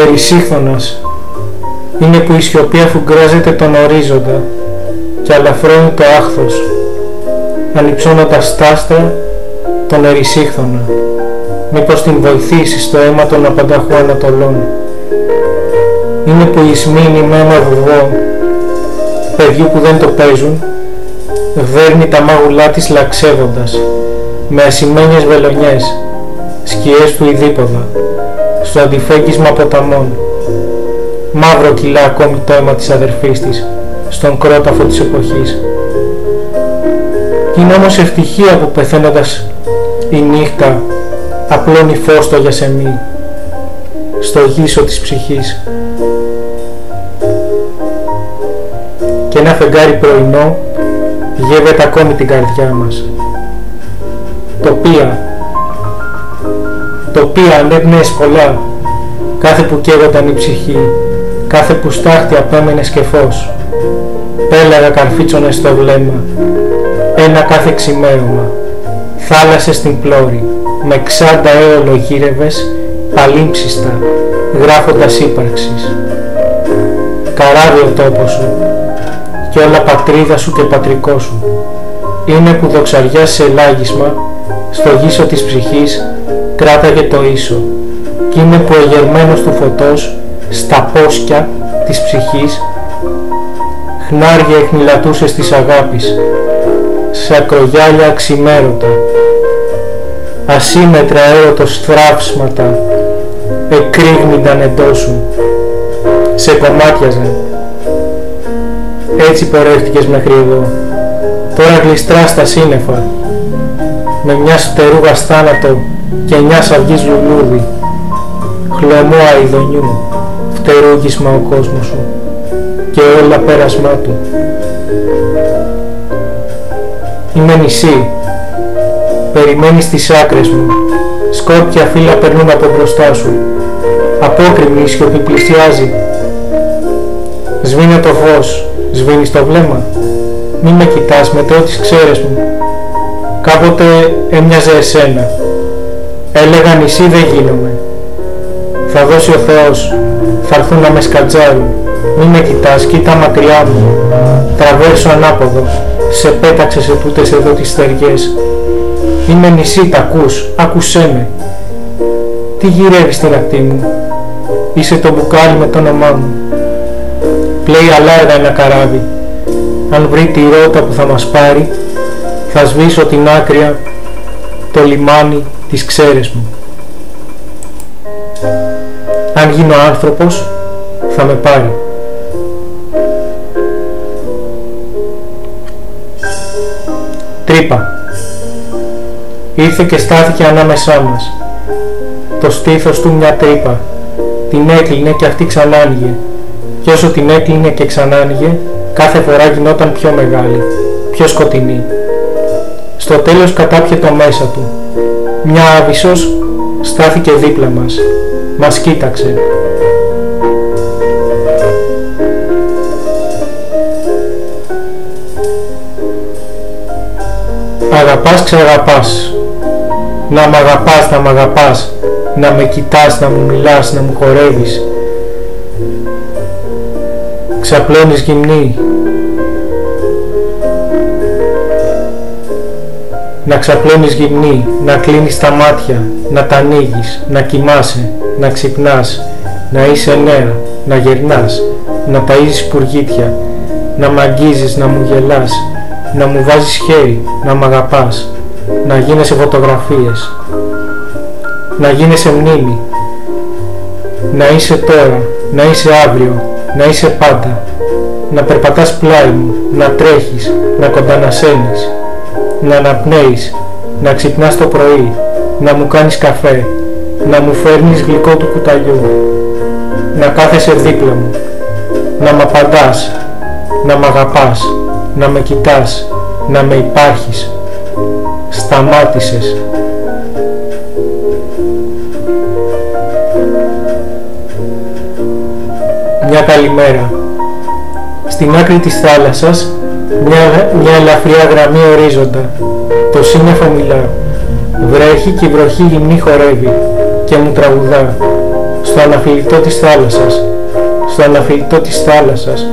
ερησίχθωνας είναι που η σιωπή αφουγκράζεται τον ορίζοντα και αλαφρώνει το άχθος ανυψώνοντας τ' άστρα τον ερησίχθωνα μήπως την βοηθήσει στο αίμα των απανταχού ανατολών είναι που η σμήνη με ένα βουβό παιδιού που δεν το παίζουν βέρνει τα μάγουλά της λαξεύοντας με ασημένιες βελονιές σκιές του ειδίποδα στο αντιφέγγισμα ποταμών μαύρο κιλά ακόμη το αίμα της αδερφής της στον κρόταφο της εποχής είναι όμως ευτυχία που πεθαίνοντας η νύχτα απλώνει φως στο γιασεμί στο γύσο της ψυχής και ένα φεγγάρι πρωινό γεύεται ακόμη την καρδιά μας. Τοπία. Τοπία ανέπνεες πολλά, κάθε που καίγονταν η ψυχή, κάθε που στάχτη απέμενε και φως. Πέλαγα καρφίτσονες στο βλέμμα, ένα κάθε ξημέρωμα, θάλασσες στην πλώρη, με ξάντα έολο γύρευες, παλίμψιστα, γράφοντας ύπαρξης. Καράβι ο τόπος σου, και όλα πατρίδα σου και πατρικό σου. Είναι που δοξαριά σε ελάγισμα, στο γύσο της ψυχής, κράταγε το ίσο. Κι είναι που εγερμένος του φωτός, στα πόσκια της ψυχής, χνάρια εχνηλατούσε της αγάπης, σε ακρογιάλια αξιμέρωτα, ασύμετρα έρωτος θράψματα, εκρήγνηταν εντός σου, σε κομμάτιαζαν, έτσι πορεύτηκες μέχρι εδώ. Τώρα γλιστράς στα σύννεφα. Με μια στερούγα θάνατο και μια αυγής λουλούδι. Χλωμό αηδονιού, φτερούγισμα ο κόσμος σου και όλα πέρασμά του. Είμαι νησί, περιμένεις τις άκρες μου, σκόρπια φύλλα περνούν από μπροστά σου, απόκριμη η σιωπή πλησιάζει. Σβήνε το φως, Σβήνεις το βλέμμα. Μη με κοιτάς με το τις ξέρες μου. Κάποτε έμοιαζε εσένα. Έλεγα νησί δεν γίνομαι. Θα δώσει ο Θεός. Θα έρθουν να με σκατζάρουν. Μη με κοιτάς, κοίτα μακριά μου. Τραβέρσω ανάποδο. Σε πέταξε σε τούτες εδώ τις στεριές. Είμαι νησί, τα ακούς. Άκουσέ με. Τι γυρεύεις στην ακτή μου; Είσαι το μπουκάλι με το όνομά μου πλέει αλάργα ένα καράβι. Αν βρει τη ρότα που θα μας πάρει, θα σβήσω την άκρια το λιμάνι της ξέρες μου. Αν γίνω άνθρωπος, θα με πάρει. Τρύπα. Ήρθε και στάθηκε ανάμεσά μας. Το στήθος του μια τρύπα. Την έκλεινε και αυτή ξανά και όσο την έκλεινε και ξανά άνοιγε, κάθε φορά γινόταν πιο μεγάλη, πιο σκοτεινή. Στο τέλος κατάπιε το μέσα του. Μια άβυσσος στάθηκε δίπλα μας. Μας κοίταξε. Αγαπάς ξαγαπάς. Να μ' αγαπάς, να μ' αγαπάς. Να με κοιτάς, να μου μιλάς, να μου χορεύεις ξαπλώνεις γυμνή. Να ξαπλώνεις γυμνή, να κλείνεις τα μάτια, να τα ανοίγεις, να κοιμάσαι, να ξυπνάς, να είσαι νέα, να γερνάς, να ταΐζεις πουργίτια, να μ' αγγίζεις, να μου γελάς, να μου βάζεις χέρι, να μ' αγαπάς, να γίνεσαι φωτογραφίες, να γίνεσαι μνήμη, να είσαι τώρα, να είσαι αύριο, να είσαι πάντα, να περπατάς πλάι μου, να τρέχεις, να κοντανασένεις, να αναπνέεις, να ξυπνάς το πρωί, να μου κάνεις καφέ, να μου φέρνεις γλυκό του κουταλιού, να κάθεσαι δίπλα μου, να μ' απαντάς, να μ' αγαπάς, να με κοιτάς, να με υπάρχεις. Σταμάτησες. Μια καλημέρα. Στην άκρη της θάλασσας μια, μια ελαφριά γραμμή ορίζοντα. Το σύννεφο μιλά. Βρέχει και η βροχή γυμνή χορεύει και μου τραγουδά. στο αναφιλητό της θάλασσας, στο αναφιλητό της θάλασσας,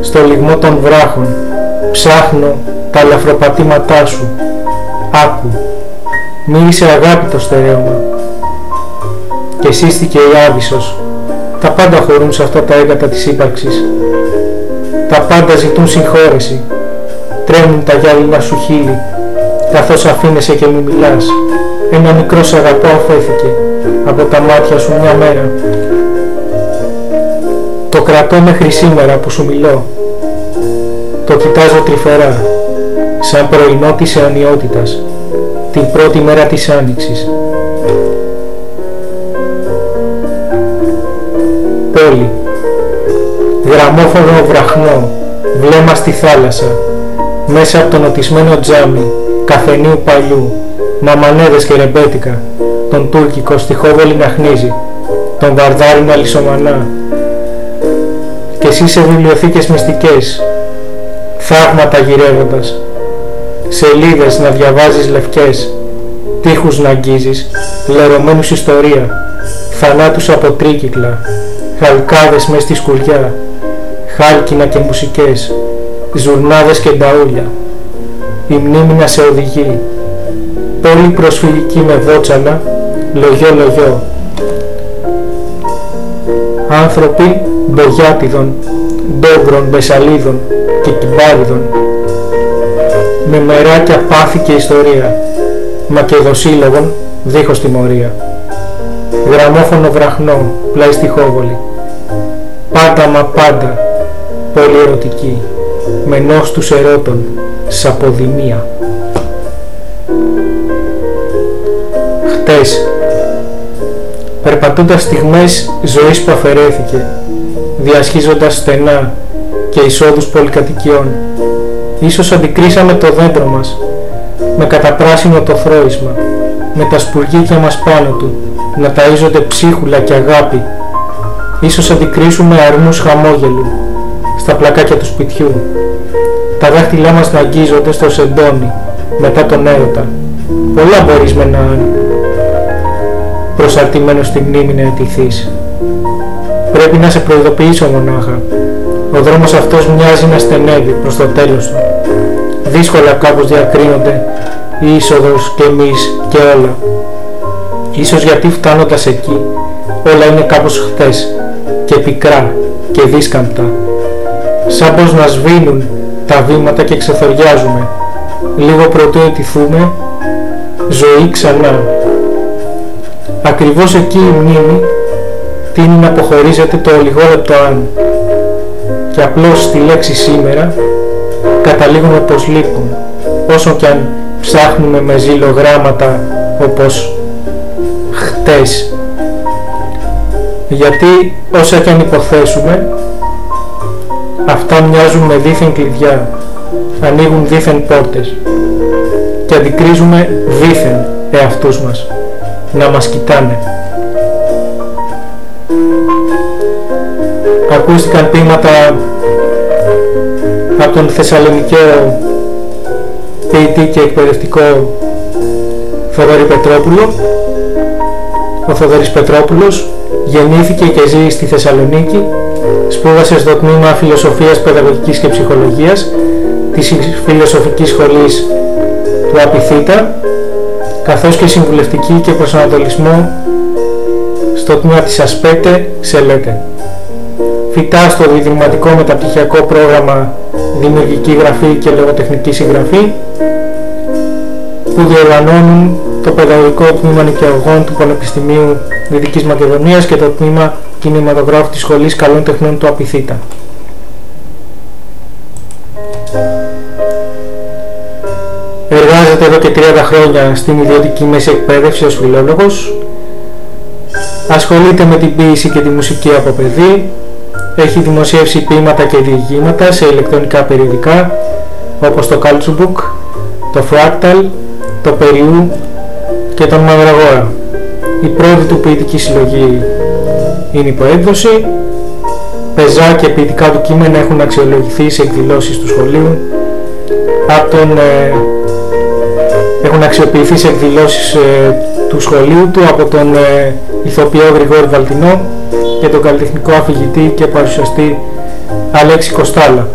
στο λιγμό των βράχων, ψάχνω τα ελαφροπατήματά σου. Άκου, μίλησε αγάπη το στερέωμα. Και σύστηκε η Άβυσσος. Τα πάντα χωρούν σε αυτά τα έγκατα της ύπαρξης. Τα πάντα ζητούν συγχώρεση. Τρέμουν τα γυάλινα σου χείλη, καθώς αφήνεσαι και μου μιλάς. Ένα μικρό σ' αγαπώ αφέθηκε από τα μάτια σου μια μέρα. Το κρατώ μέχρι σήμερα που σου μιλώ. Το κοιτάζω τρυφερά, σαν πρωινό της αιωνιότητας, την πρώτη μέρα της Άνοιξης. Πόλη, γραμμόφωνο βραχνό, βλέμμα στη θάλασσα, μέσα από το νοτισμένο τζάμι, καφενείου παλιού, μαμανέδες και ρεμπέτικα, τον τουρκικό στη χόβολη να χνίζει, τον βαρδάρι να λισομανά. Και εσύ σε βιβλιοθήκες μυστικές, θαύματα γυρεύοντας, σελίδες να διαβάζεις λευκές, τείχους να αγγίζεις, λερωμένους ιστορία, θανάτους από τρίκυκλα, χαλκάδες μες στη σκουριά, χάλκινα και μουσικές, ζουρνάδες και νταούλια. Η μνήμη να σε οδηγεί, πολύ προσφυγική με βότσαλα, λογιό λογιό. Άνθρωποι μπογιάτιδων, ντόγκρων, μπεσαλίδων και κυμπάριδων. Με μεράκια πάθη και ιστορία, μακεδοσύλλογων δίχως τιμωρία. Γραμμόφωνο βραχνό, πλάι στη χόβολη. Πάντα μα πάντα, πολύ ερωτική, με νόστους ερώτων, σαποδημία. Χτες, περπατώντας στιγμές ζωής που αφαιρέθηκε, διασχίζοντας στενά και εισόδους πολυκατοικιών, ίσως αντικρίσαμε το δέντρο μας, με καταπράσινο το θρόισμα, με τα σπουργίτια μας πάνω του, να ταΐζονται ψίχουλα και αγάπη, ίσως αντικρίσουμε αρμούς χαμόγελου, στα πλακάκια του σπιτιού, τα δάχτυλά μας να αγγίζονται στο σεντόνι, μετά τον έρωτα. Πολλά μπορείς με να προσαρτημένος στη μνήμη να ετηθείς. Πρέπει να σε προειδοποιήσω μονάχα. Ο δρόμος αυτός μοιάζει να στενεύει προς το τέλος του. Δύσκολα κάπως διακρίνονται η είσοδος και εμείς και όλα. Ίσως γιατί φτάνοντας εκεί όλα είναι κάπως χτες και πικρά και δίσκαμπτα. Σαν πως να σβήνουν τα βήματα και ξεθοριάζουμε. Λίγο πρωτού ετηθούμε, ζωή ξανά. Ακριβώς εκεί η μνήμη τίνει να αποχωρίζεται το λιγόλεπτο αν και απλώς στη λέξη σήμερα καταλήγουμε πως λείπουν όσο κι αν ψάχνουμε με ζήλογράμματα όπως χτες γιατί όσα κι αν υποθέσουμε αυτά μοιάζουν με δίθεν κλειδιά ανοίγουν δίθεν πόρτες και αντικρίζουμε δίθεν εαυτούς μας να μας κοιτάνε. Ακούστηκαν ποίηματα από τον Θεσσαλονικαίο ποιητή και εκπαιδευτικό Θοδωρή Πετρόπουλο. Ο Θοδωρής Πετρόπουλος γεννήθηκε και ζει στη Θεσσαλονίκη, σπούδασες στο τμήμα Φιλοσοφίας, Παιδαγωγικής και Ψυχολογίας της Φιλοσοφικής Σχολής του Απιθύτα καθώς και συμβουλευτική και προσανατολισμό στο τμήμα της ΑΣΠΕΤΕ σε ΛΕΤΕ. Φυτά στο διδηματικό μεταπτυχιακό πρόγραμμα Δημιουργική Γραφή και Λογοτεχνική Συγγραφή που διοργανώνουν το Παιδαγωγικό Τμήμα Νοικιαγωγών του Πανεπιστημίου Δυτικής Μακεδονίας και το Τμήμα Κινηματογράφου της Σχολής Καλών Τεχνών του Απιθύτα. Εργάζεται εδώ και 30 χρόνια στην ιδιωτική μέση εκπαίδευση ως φιλόλογος. Ασχολείται με την ποίηση και τη μουσική από παιδί. Έχει δημοσιεύσει ποίηματα και διηγήματα σε ηλεκτρονικά περιοδικά όπως το Culture Book, το Fractal, το Περιού και τον Μαυραγόρα. Η πρώτη του ποιητική συλλογή είναι υποέκδοση. Πεζά και ποιητικά του κείμενα έχουν αξιολογηθεί σε εκδηλώσεις του σχολείου από τον ε, έχουν αξιοποιηθεί σε εκδηλώσεις ε, του σχολείου του από τον ε, ηθοποιό Γρηγόρη Βαλτινό και τον καλλιτεχνικό αφηγητή και παρουσιαστή Αλέξη Κοστάλα.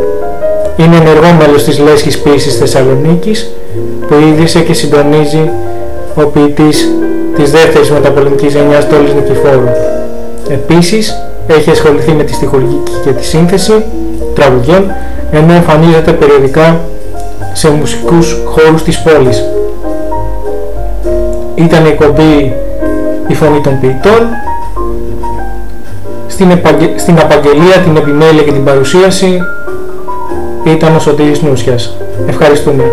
Είναι ενεργό μέλος της Λέσχης Ποίησης Θεσσαλονίκης που ίδρυσε και συντονίζει ο ποιητής της δεύτερης μεταπολεμικής γενιάς Τόλης Νικηφόρου. Επίσης, έχει ασχοληθεί με τη στιχουργική και τη σύνθεση τραγουδιών, ενώ εμφανίζεται περιοδικά σε μουσικούς χώρους της πόλης. Ήταν η κομπή «Η Φωνή των Ποιητών», στην, στην απαγγελία, την επιμέλεια και την παρουσίαση ήταν ο Σωτήρης Νούσιας. Ευχαριστούμε.